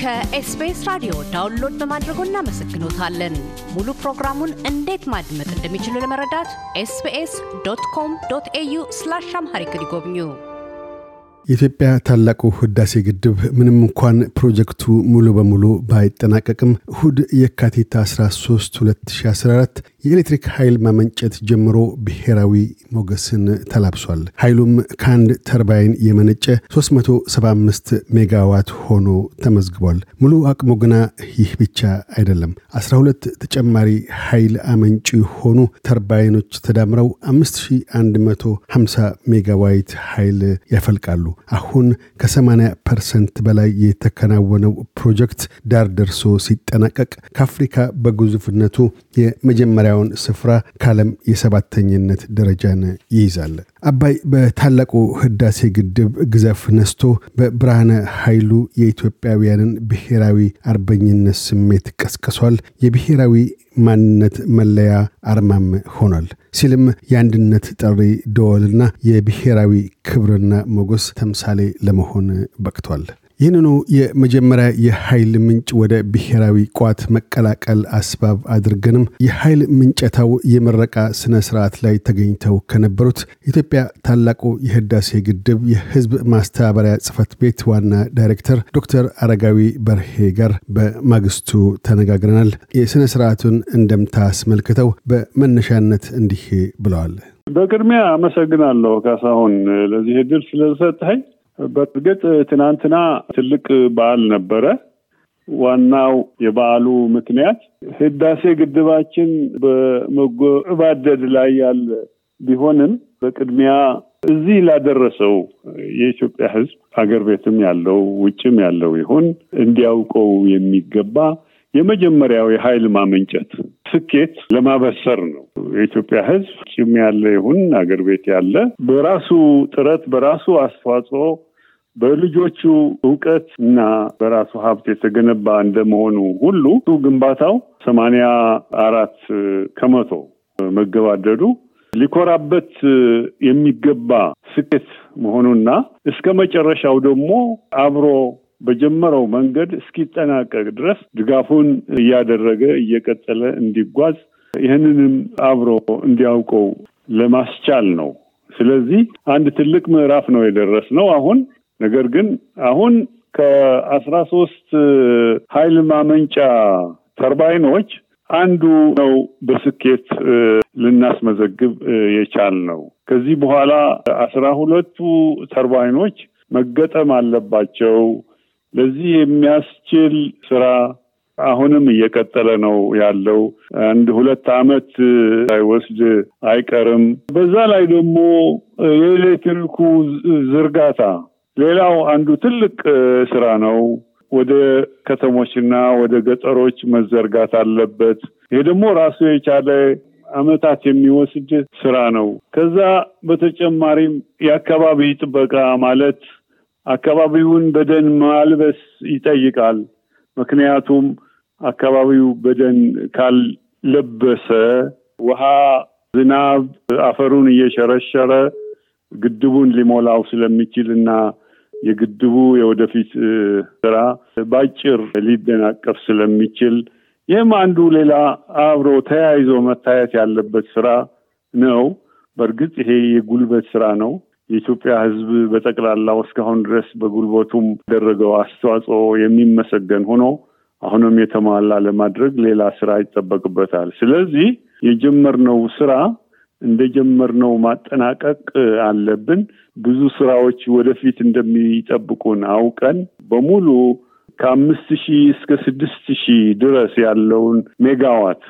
ከ SBS ራዲዮ download በማድረጎ እናመሰግኖታለን። ሙሉ ፕሮግራሙን እንዴት ማድመጥ እንደሚችሉ ለመረዳት SBS dot com dot au slash Amharic ይጎብኙ። የኢትዮጵያ ታላቁ ህዳሴ ግድብ ምንም እንኳን ፕሮጀክቱ ሙሉ በሙሉ ባይጠናቀቅም እሁድ የካቲት 13 2014 የኤሌክትሪክ ኃይል ማመንጨት ጀምሮ ብሔራዊ ሞገስን ተላብሷል። ኃይሉም ከአንድ ተርባይን የመነጨ 375 ሜጋዋት ሆኖ ተመዝግቧል። ሙሉ አቅሙ ግና ይህ ብቻ አይደለም። 12 ተጨማሪ ኃይል አመንጪ ሆኑ ተርባይኖች ተዳምረው 5150 ሜጋዋት ኃይል ያፈልቃሉ። አሁን ከ80 percent በላይ የተከናወነው ፕሮጀክት ዳር ደርሶ ሲጠናቀቅ ከአፍሪካ በግዙፍነቱ የመጀመሪያውን ስፍራ ከዓለም የሰባተኝነት ደረጃን ይይዛል። አባይ በታላቁ ህዳሴ ግድብ ግዘፍ ነስቶ በብርሃነ ኃይሉ የኢትዮጵያውያንን ብሔራዊ አርበኝነት ስሜት ቀስቅሷል። የብሔራዊ ማንነት መለያ አርማም ሆኗል ሲልም የአንድነት ጥሪ ደወልና የብሔራዊ ክብርና ሞገስ ተምሳሌ ለመሆን በቅቷል። ይህንኑ የመጀመሪያ የኃይል ምንጭ ወደ ብሔራዊ ቋት መቀላቀል አስባብ አድርገንም የኃይል ምንጨታው የምረቃ ስነ ስርዓት ላይ ተገኝተው ከነበሩት ኢትዮጵያ ታላቁ የህዳሴ ግድብ የህዝብ ማስተባበሪያ ጽህፈት ቤት ዋና ዳይሬክተር ዶክተር አረጋዊ በርሄ ጋር በማግስቱ ተነጋግረናል። የስነ ስርዓቱን እንደምታ አስመልክተው በመነሻነት እንዲህ ብለዋል። በቅድሚያ አመሰግናለሁ ካሳሁን ለዚህ እድል ስለሰጠኸኝ። በእርግጥ ትናንትና ትልቅ በዓል ነበረ። ዋናው የበዓሉ ምክንያት ህዳሴ ግድባችን በመጎባደድ ላይ ያለ ቢሆንም በቅድሚያ እዚህ ላደረሰው የኢትዮጵያ ህዝብ ሀገር ቤትም ያለው ውጭም ያለው ይሁን እንዲያውቀው የሚገባ የመጀመሪያው የኃይል ማመንጨት ስኬት ለማበሰር ነው። የኢትዮጵያ ህዝብ ውጭም ያለ ይሁን አገር ቤት ያለ በራሱ ጥረት በራሱ አስተዋጽኦ በልጆቹ እውቀት እና በራሱ ሀብት የተገነባ እንደመሆኑ ሁሉ ግንባታው ሰማንያ አራት ከመቶ መገባደዱ ሊኮራበት የሚገባ ስኬት መሆኑና እስከ መጨረሻው ደግሞ አብሮ በጀመረው መንገድ እስኪጠናቀቅ ድረስ ድጋፉን እያደረገ እየቀጠለ እንዲጓዝ ይህንንም አብሮ እንዲያውቀው ለማስቻል ነው። ስለዚህ አንድ ትልቅ ምዕራፍ ነው የደረስነው አሁን ነገር ግን አሁን ከአስራ ሶስት ኃይል ማመንጫ ተርባይኖች አንዱ ነው በስኬት ልናስመዘግብ የቻል ነው። ከዚህ በኋላ አስራ ሁለቱ ተርባይኖች መገጠም አለባቸው። ለዚህ የሚያስችል ስራ አሁንም እየቀጠለ ነው ያለው። አንድ ሁለት አመት ሳይወስድ አይቀርም። በዛ ላይ ደግሞ የኤሌክትሪኩ ዝርጋታ ሌላው አንዱ ትልቅ ስራ ነው። ወደ ከተሞችና ወደ ገጠሮች መዘርጋት አለበት። ይሄ ደግሞ ራሱ የቻለ አመታት የሚወስድ ስራ ነው። ከዛ በተጨማሪም የአካባቢ ጥበቃ ማለት አካባቢውን በደን ማልበስ ይጠይቃል። ምክንያቱም አካባቢው በደን ካልለበሰ ውሃ፣ ዝናብ አፈሩን እየሸረሸረ ግድቡን ሊሞላው ስለሚችል እና የግድቡ የወደፊት ስራ ባጭር ሊደናቀፍ ስለሚችል ይህም አንዱ ሌላ አብሮ ተያይዞ መታየት ያለበት ስራ ነው። በእርግጥ ይሄ የጉልበት ስራ ነው። የኢትዮጵያ ሕዝብ በጠቅላላው እስካሁን ድረስ በጉልበቱም ያደረገው አስተዋጽኦ የሚመሰገን ሆኖ አሁንም የተሟላ ለማድረግ ሌላ ስራ ይጠበቅበታል። ስለዚህ የጀመርነው ስራ እንደጀመርነው ማጠናቀቅ አለብን። ብዙ ስራዎች ወደፊት እንደሚጠብቁን አውቀን በሙሉ ከአምስት ሺህ እስከ ስድስት ሺህ ድረስ ያለውን ሜጋዋት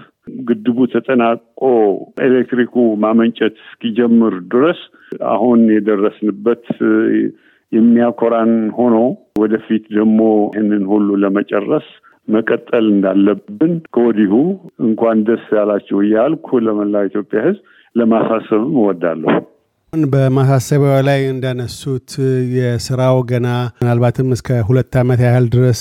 ግድቡ ተጠናቆ ኤሌክትሪኩ ማመንጨት እስኪጀምር ድረስ አሁን የደረስንበት የሚያኮራን ሆኖ ወደፊት ደግሞ ይህንን ሁሉ ለመጨረስ መቀጠል እንዳለብን ከወዲሁ እንኳን ደስ ያላችሁ እያልኩ ለመላ ኢትዮጵያ ሕዝብ ለማሳሰብም እወዳለሁ። በማሳሰቢያው ላይ እንዳነሱት የስራው ገና ምናልባትም እስከ ሁለት ዓመት ያህል ድረስ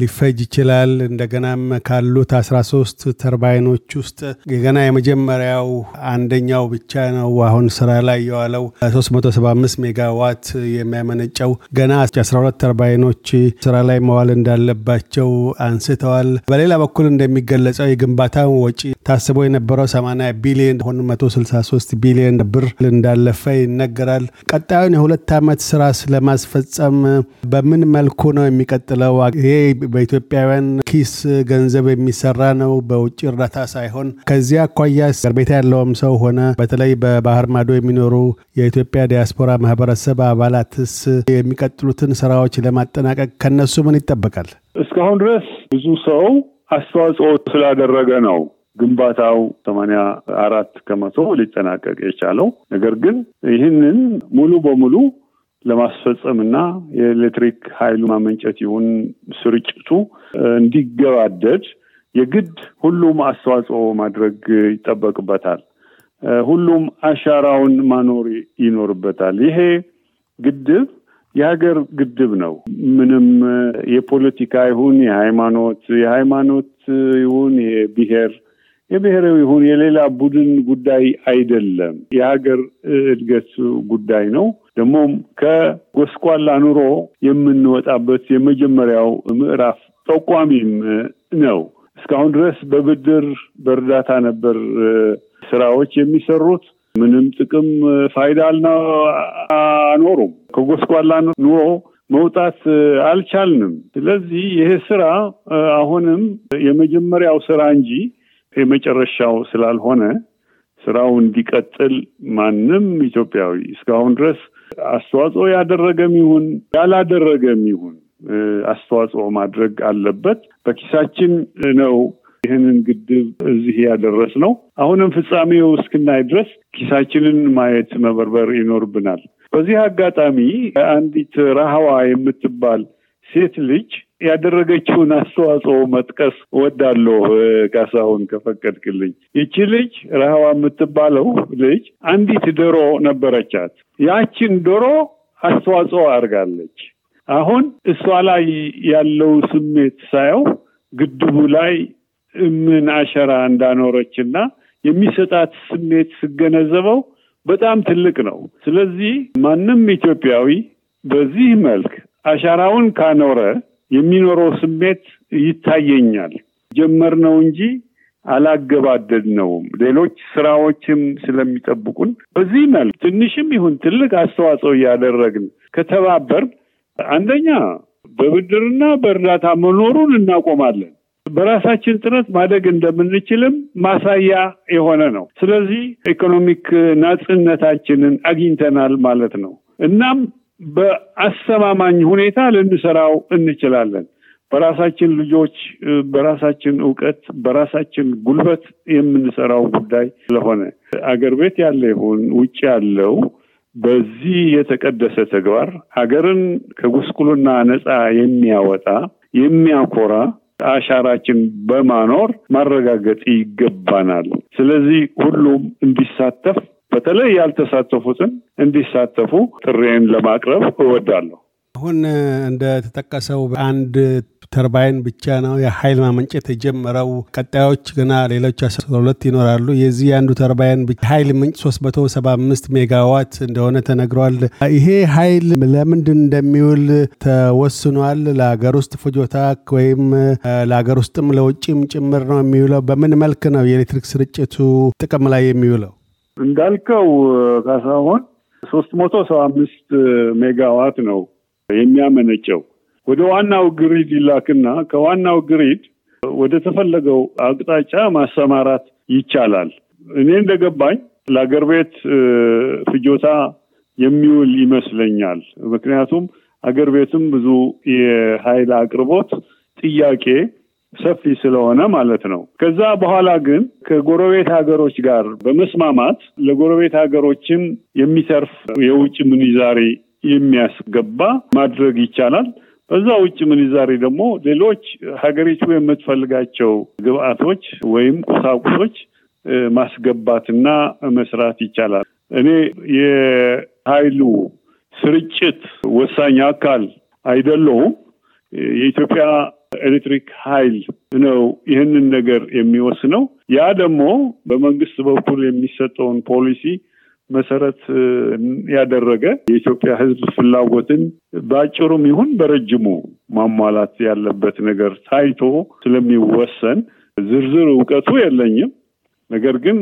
ሊፈጅ ይችላል። እንደገናም ካሉት አስራ ሶስት ተርባይኖች ውስጥ ገና የመጀመሪያው አንደኛው ብቻ ነው አሁን ስራ ላይ የዋለው 375 ሜጋዋት የሚያመነጨው ገና 12 ተርባይኖች ስራ ላይ መዋል እንዳለባቸው አንስተዋል። በሌላ በኩል እንደሚገለጸው የግንባታው ወጪ ታስቦ የነበረው 80 ቢሊዮን አሁን 163 ቢሊዮን ብር እንዳለፈ ይነገራል። ቀጣዩን የሁለት ዓመት ስራ ለማስፈጸም በምን መልኩ ነው የሚቀጥለው? ይሄ በኢትዮጵያውያን ኪስ ገንዘብ የሚሰራ ነው፣ በውጭ እርዳታ ሳይሆን። ከዚያ አኳያ ገር ቤት ያለውም ሰው ሆነ በተለይ በባህር ማዶ የሚኖሩ የኢትዮጵያ ዲያስፖራ ማህበረሰብ አባላትስ የሚቀጥሉትን ስራዎች ለማጠናቀቅ ከነሱ ምን ይጠበቃል? እስካሁን ድረስ ብዙ ሰው አስተዋጽኦ ስላደረገ ነው ግንባታው ሰማንያ አራት ከመቶ ሊጠናቀቅ የቻለው ነገር ግን ይህንን ሙሉ በሙሉ ለማስፈጸምና የኤሌክትሪክ ኃይሉ ማመንጨት ይሁን ስርጭቱ እንዲገባደድ የግድ ሁሉም አስተዋጽኦ ማድረግ ይጠበቅበታል። ሁሉም አሻራውን ማኖር ይኖርበታል። ይሄ ግድብ የሀገር ግድብ ነው። ምንም የፖለቲካ ይሁን የሃይማኖት የሃይማኖት ይሁን የብሔር የብሔራዊ ይሁን የሌላ ቡድን ጉዳይ አይደለም። የሀገር እድገት ጉዳይ ነው። ደግሞም ከጎስቋላ ኑሮ የምንወጣበት የመጀመሪያው ምዕራፍ ጠቋሚም ነው። እስካሁን ድረስ በብድር በእርዳታ ነበር ስራዎች የሚሰሩት። ምንም ጥቅም ፋይዳ አኖሩም። ከጎስቋላ ኑሮ መውጣት አልቻልንም። ስለዚህ ይሄ ስራ አሁንም የመጀመሪያው ስራ እንጂ የመጨረሻው ስላልሆነ ስራው እንዲቀጥል ማንም ኢትዮጵያዊ እስካሁን ድረስ አስተዋጽኦ ያደረገም ይሁን ያላደረገም ይሁን አስተዋጽኦ ማድረግ አለበት። በኪሳችን ነው ይህንን ግድብ እዚህ ያደረስ ነው። አሁንም ፍጻሜው እስክናይ ድረስ ኪሳችንን ማየት መበርበር ይኖርብናል። በዚህ አጋጣሚ አንዲት ረሃዋ የምትባል ሴት ልጅ ያደረገችውን አስተዋጽኦ መጥቀስ እወዳለሁ። ካሳሁን ከፈቀድክልኝ፣ ይቺ ልጅ ረሃዋ የምትባለው ልጅ አንዲት ዶሮ ነበረቻት። ያችን ዶሮ አስተዋጽኦ አድርጋለች። አሁን እሷ ላይ ያለው ስሜት ሳየው ግድቡ ላይ ምን አሸራ እንዳኖረችና የሚሰጣት ስሜት ስገነዘበው በጣም ትልቅ ነው። ስለዚህ ማንም ኢትዮጵያዊ በዚህ መልክ አሻራውን ካኖረ የሚኖረው ስሜት ይታየኛል። ጀመር ነው እንጂ አላገባደድነውም። ሌሎች ስራዎችም ስለሚጠብቁን በዚህ መልክ ትንሽም ይሁን ትልቅ አስተዋጽኦ እያደረግን ከተባበር አንደኛ በብድርና በእርዳታ መኖሩን እናቆማለን። በራሳችን ጥረት ማደግ እንደምንችልም ማሳያ የሆነ ነው። ስለዚህ ኢኮኖሚክ ናጽነታችንን አግኝተናል ማለት ነው። እናም በአስተማማኝ ሁኔታ ልንሰራው እንችላለን። በራሳችን ልጆች፣ በራሳችን እውቀት፣ በራሳችን ጉልበት የምንሰራው ጉዳይ ስለሆነ አገር ቤት ያለ ይሁን ውጭ ያለው በዚህ የተቀደሰ ተግባር ሀገርን ከጉስቁልና ነፃ የሚያወጣ የሚያኮራ አሻራችን በማኖር ማረጋገጥ ይገባናል። ስለዚህ ሁሉም እንዲሳተፍ በተለይ ያልተሳተፉትን እንዲሳተፉ ጥሬን ለማቅረብ እወዳለሁ። አሁን እንደተጠቀሰው አንድ ተርባይን ብቻ ነው የኃይል ማመንጨት የጀመረው። ቀጣዮች ገና ሌሎች አስራ ሁለት ይኖራሉ። የዚህ አንዱ ተርባይን ኃይል ምንጭ 375 ሜጋዋት እንደሆነ ተነግሯል። ይሄ ኃይል ለምንድን እንደሚውል ተወስኗል? ለሀገር ውስጥ ፍጆታ ወይም ለሀገር ውስጥም ለውጭም ጭምር ነው የሚውለው? በምን መልክ ነው የኤሌክትሪክ ስርጭቱ ጥቅም ላይ የሚውለው? እንዳልከው ካሳሁን ሶስት መቶ ሰባ አምስት ሜጋዋት ነው የሚያመነጨው ወደ ዋናው ግሪድ ይላክና ከዋናው ግሪድ ወደ ተፈለገው አቅጣጫ ማሰማራት ይቻላል። እኔ እንደገባኝ ለአገር ቤት ፍጆታ የሚውል ይመስለኛል። ምክንያቱም አገር ቤትም ብዙ የኃይል አቅርቦት ጥያቄ ሰፊ ስለሆነ ማለት ነው። ከዛ በኋላ ግን ከጎረቤት ሀገሮች ጋር በመስማማት ለጎረቤት ሀገሮችም የሚተርፍ የውጭ ምንዛሬ የሚያስገባ ማድረግ ይቻላል። በዛ ውጭ ምንዛሬ ደግሞ ሌሎች ሀገሪቱ የምትፈልጋቸው ግብአቶች ወይም ቁሳቁሶች ማስገባትና መስራት ይቻላል። እኔ የኃይሉ ስርጭት ወሳኝ አካል አይደለሁም። የኢትዮጵያ ኤሌክትሪክ ኃይል ነው ይህንን ነገር የሚወስነው። ያ ደግሞ በመንግስት በኩል የሚሰጠውን ፖሊሲ መሰረት ያደረገ የኢትዮጵያ ሕዝብ ፍላጎትን በአጭሩም ይሁን በረጅሙ ማሟላት ያለበት ነገር ታይቶ ስለሚወሰን ዝርዝር እውቀቱ የለኝም። ነገር ግን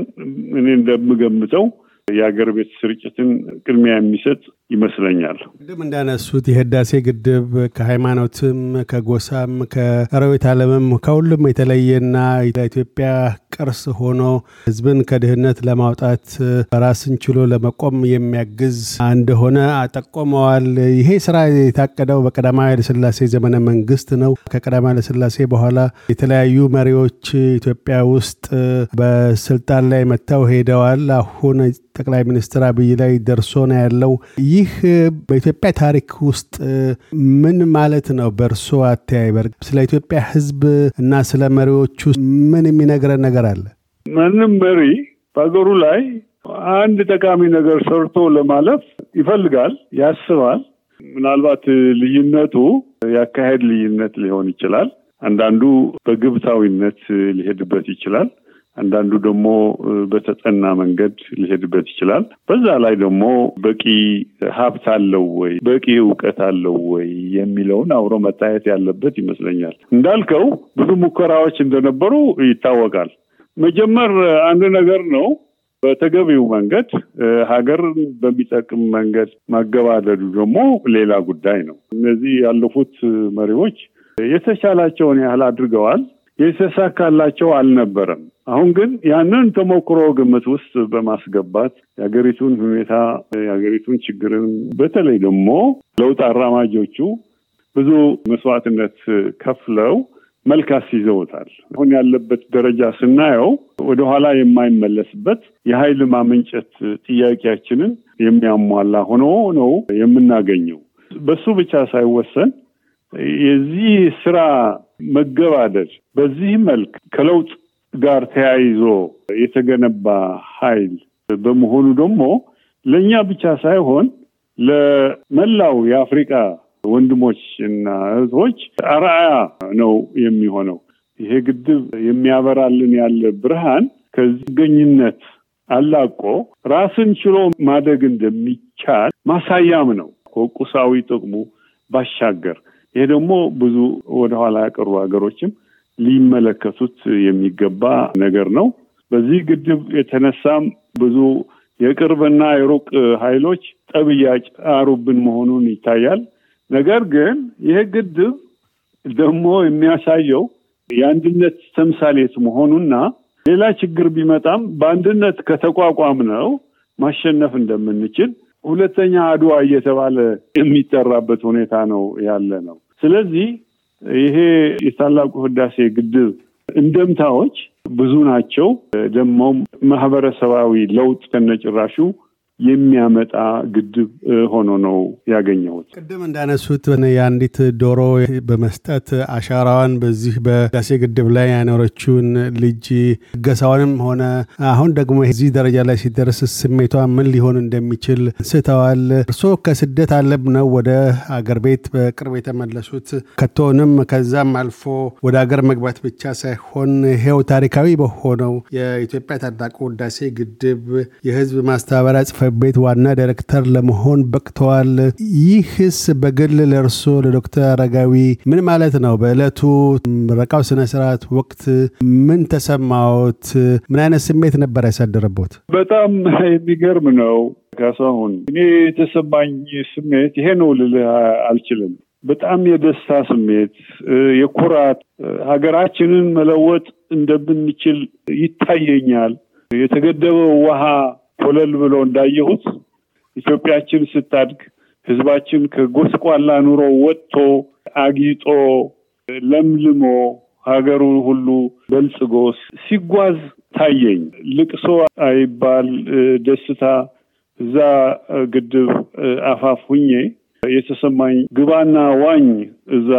እኔ እንደምገምተው የሀገር ቤት ስርጭትን ቅድሚያ የሚሰጥ ይመስለኛል። ቅድም እንዳነሱት የህዳሴ ግድብ ከሃይማኖትም፣ ከጎሳም፣ ከሰራዊት ዓለምም ከሁሉም የተለየና ለኢትዮጵያ ቅርስ ሆኖ ህዝብን ከድህነት ለማውጣት ራስን ችሎ ለመቆም የሚያግዝ እንደሆነ ጠቆመዋል። ይሄ ስራ የታቀደው በቀዳማዊ ኃይለሥላሴ ዘመነ መንግስት ነው። ከቀዳማዊ ኃይለሥላሴ በኋላ የተለያዩ መሪዎች ኢትዮጵያ ውስጥ በስልጣን ላይ መጥተው ሄደዋል። አሁን ጠቅላይ ሚኒስትር አብይ ላይ ደርሶ ነው ያለው። ይህ በኢትዮጵያ ታሪክ ውስጥ ምን ማለት ነው? በእርሶ አተያይ ስለ ኢትዮጵያ ህዝብ እና ስለ መሪዎቹ ምን የሚነግረን ነገር አለ? ማንም መሪ በሀገሩ ላይ አንድ ጠቃሚ ነገር ሰርቶ ለማለፍ ይፈልጋል፣ ያስባል። ምናልባት ልዩነቱ የአካሄድ ልዩነት ሊሆን ይችላል። አንዳንዱ በግብታዊነት ሊሄድበት ይችላል። አንዳንዱ ደግሞ በተጠና መንገድ ሊሄድበት ይችላል። በዛ ላይ ደግሞ በቂ ሀብት አለው ወይ፣ በቂ እውቀት አለው ወይ የሚለውን አብሮ መታየት ያለበት ይመስለኛል። እንዳልከው ብዙ ሙከራዎች እንደነበሩ ይታወቃል። መጀመር አንድ ነገር ነው። በተገቢው መንገድ ሀገር በሚጠቅም መንገድ ማገባደዱ ደግሞ ሌላ ጉዳይ ነው። እነዚህ ያለፉት መሪዎች የተቻላቸውን ያህል አድርገዋል። የተሳካላቸው አልነበረም። አሁን ግን ያንን ተሞክሮ ግምት ውስጥ በማስገባት የሀገሪቱን ሁኔታ የሀገሪቱን ችግርን በተለይ ደግሞ ለውጥ አራማጆቹ ብዙ መስዋዕትነት ከፍለው መልክ አስይዘውታል። አሁን ያለበት ደረጃ ስናየው ወደኋላ የማይመለስበት የኃይል ማመንጨት ጥያቄያችንን የሚያሟላ ሆኖ ነው የምናገኘው። በሱ ብቻ ሳይወሰን የዚህ ስራ መገባደድ በዚህ መልክ ከለውጥ ጋር ተያይዞ የተገነባ ኃይል በመሆኑ ደግሞ ለእኛ ብቻ ሳይሆን ለመላው የአፍሪቃ ወንድሞች እና እህቶች አርአያ ነው የሚሆነው። ይሄ ግድብ የሚያበራልን ያለ ብርሃን ከዝገኝነት አላቆ ራስን ችሎ ማደግ እንደሚቻል ማሳያም ነው ከቁሳዊ ጥቅሙ ባሻገር ይሄ ደግሞ ብዙ ወደኋላ ያቀሩ ሀገሮችም ሊመለከቱት የሚገባ ነገር ነው። በዚህ ግድብ የተነሳም ብዙ የቅርብና የሩቅ ኃይሎች ጠብ እያጫሩብን መሆኑን ይታያል። ነገር ግን ይህ ግድብ ደግሞ የሚያሳየው የአንድነት ተምሳሌት መሆኑና ሌላ ችግር ቢመጣም በአንድነት ከተቋቋም ነው ማሸነፍ እንደምንችል ሁለተኛ አድዋ እየተባለ የሚጠራበት ሁኔታ ነው ያለ ነው። ስለዚህ ይሄ የታላቁ ህዳሴ ግድብ እንደምታዎች ብዙ ናቸው። ደግሞም ማህበረሰባዊ ለውጥ ከነጭራሹ የሚያመጣ ግድብ ሆኖ ነው ያገኘሁት። ቅድም እንዳነሱት የአንዲት ዶሮ በመስጠት አሻራዋን በዚህ በህዳሴ ግድብ ላይ ያኖረችውን ልጅ እገሳዋንም ሆነ አሁን ደግሞ እዚህ ደረጃ ላይ ሲደርስ ስሜቷ ምን ሊሆን እንደሚችል ስተዋል። እርስዎ ከስደት አለም ነው ወደ አገር ቤት በቅርብ የተመለሱት። ከቶንም ከዛም አልፎ ወደ አገር መግባት ብቻ ሳይሆን ይሄው ታሪካዊ በሆነው የኢትዮጵያ ታላቁ ህዳሴ ግድብ የህዝብ ማስተባበሪያ ጽፈ ቤት ዋና ዳይሬክተር ለመሆን በቅተዋል። ይህስ በግል ለእርሶ ለዶክተር አረጋዊ ምን ማለት ነው? በዕለቱ ምረቃው ስነ ስርዓት ወቅት ምን ተሰማዎት? ምን አይነት ስሜት ነበር ያሳደረቦት? በጣም የሚገርም ነው ካሳሁን። እኔ የተሰማኝ ስሜት ይሄ ነው ልልህ አልችልም። በጣም የደስታ ስሜት፣ የኩራት ሀገራችንን መለወጥ እንደምንችል ይታየኛል። የተገደበው ውሃ ኮለል ብሎ እንዳየሁት ኢትዮጵያችን ስታድግ ህዝባችን ከጎስቋላ ኑሮ ወጥቶ አጊጦ ለምልሞ ሀገሩ ሁሉ በልጽጎ ሲጓዝ ታየኝ። ልቅሶ አይባል ደስታ እዛ ግድብ አፋፍ የተሰማኝ ግባና ዋኝ እዛ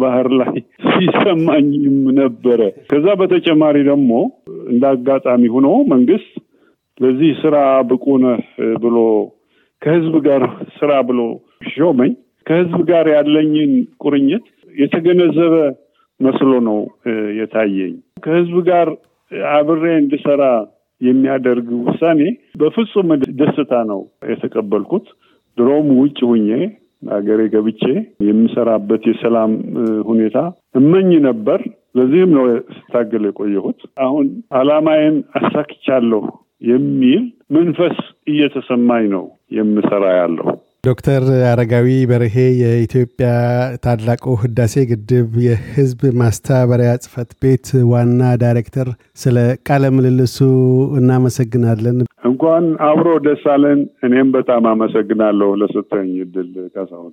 ባህር ላይ ሲሰማኝም ነበረ። ከዛ በተጨማሪ ደግሞ እንደ አጋጣሚ ሆኖ መንግስት ለዚህ ስራ ብቁ ነህ ብሎ ከህዝብ ጋር ስራ ብሎ ሾመኝ። ከህዝብ ጋር ያለኝን ቁርኝት የተገነዘበ መስሎ ነው የታየኝ። ከህዝብ ጋር አብሬ እንድሰራ የሚያደርግ ውሳኔ በፍጹም ደስታ ነው የተቀበልኩት። ድሮም ውጭ ሁኜ ሀገሬ ገብቼ የምሰራበት የሰላም ሁኔታ እመኝ ነበር። ለዚህም ነው ስታገል የቆየሁት። አሁን አላማዬን አሳክቻለሁ የሚል መንፈስ እየተሰማኝ ነው የምሰራ ያለው። ዶክተር አረጋዊ በርሄ የኢትዮጵያ ታላቁ ህዳሴ ግድብ የህዝብ ማስተባበሪያ ጽህፈት ቤት ዋና ዳይሬክተር፣ ስለ ቃለ ምልልሱ እናመሰግናለን። እንኳን አብሮ ደስ አለን። እኔም በጣም አመሰግናለሁ ለሰጠኝ እድል ካሳሁን።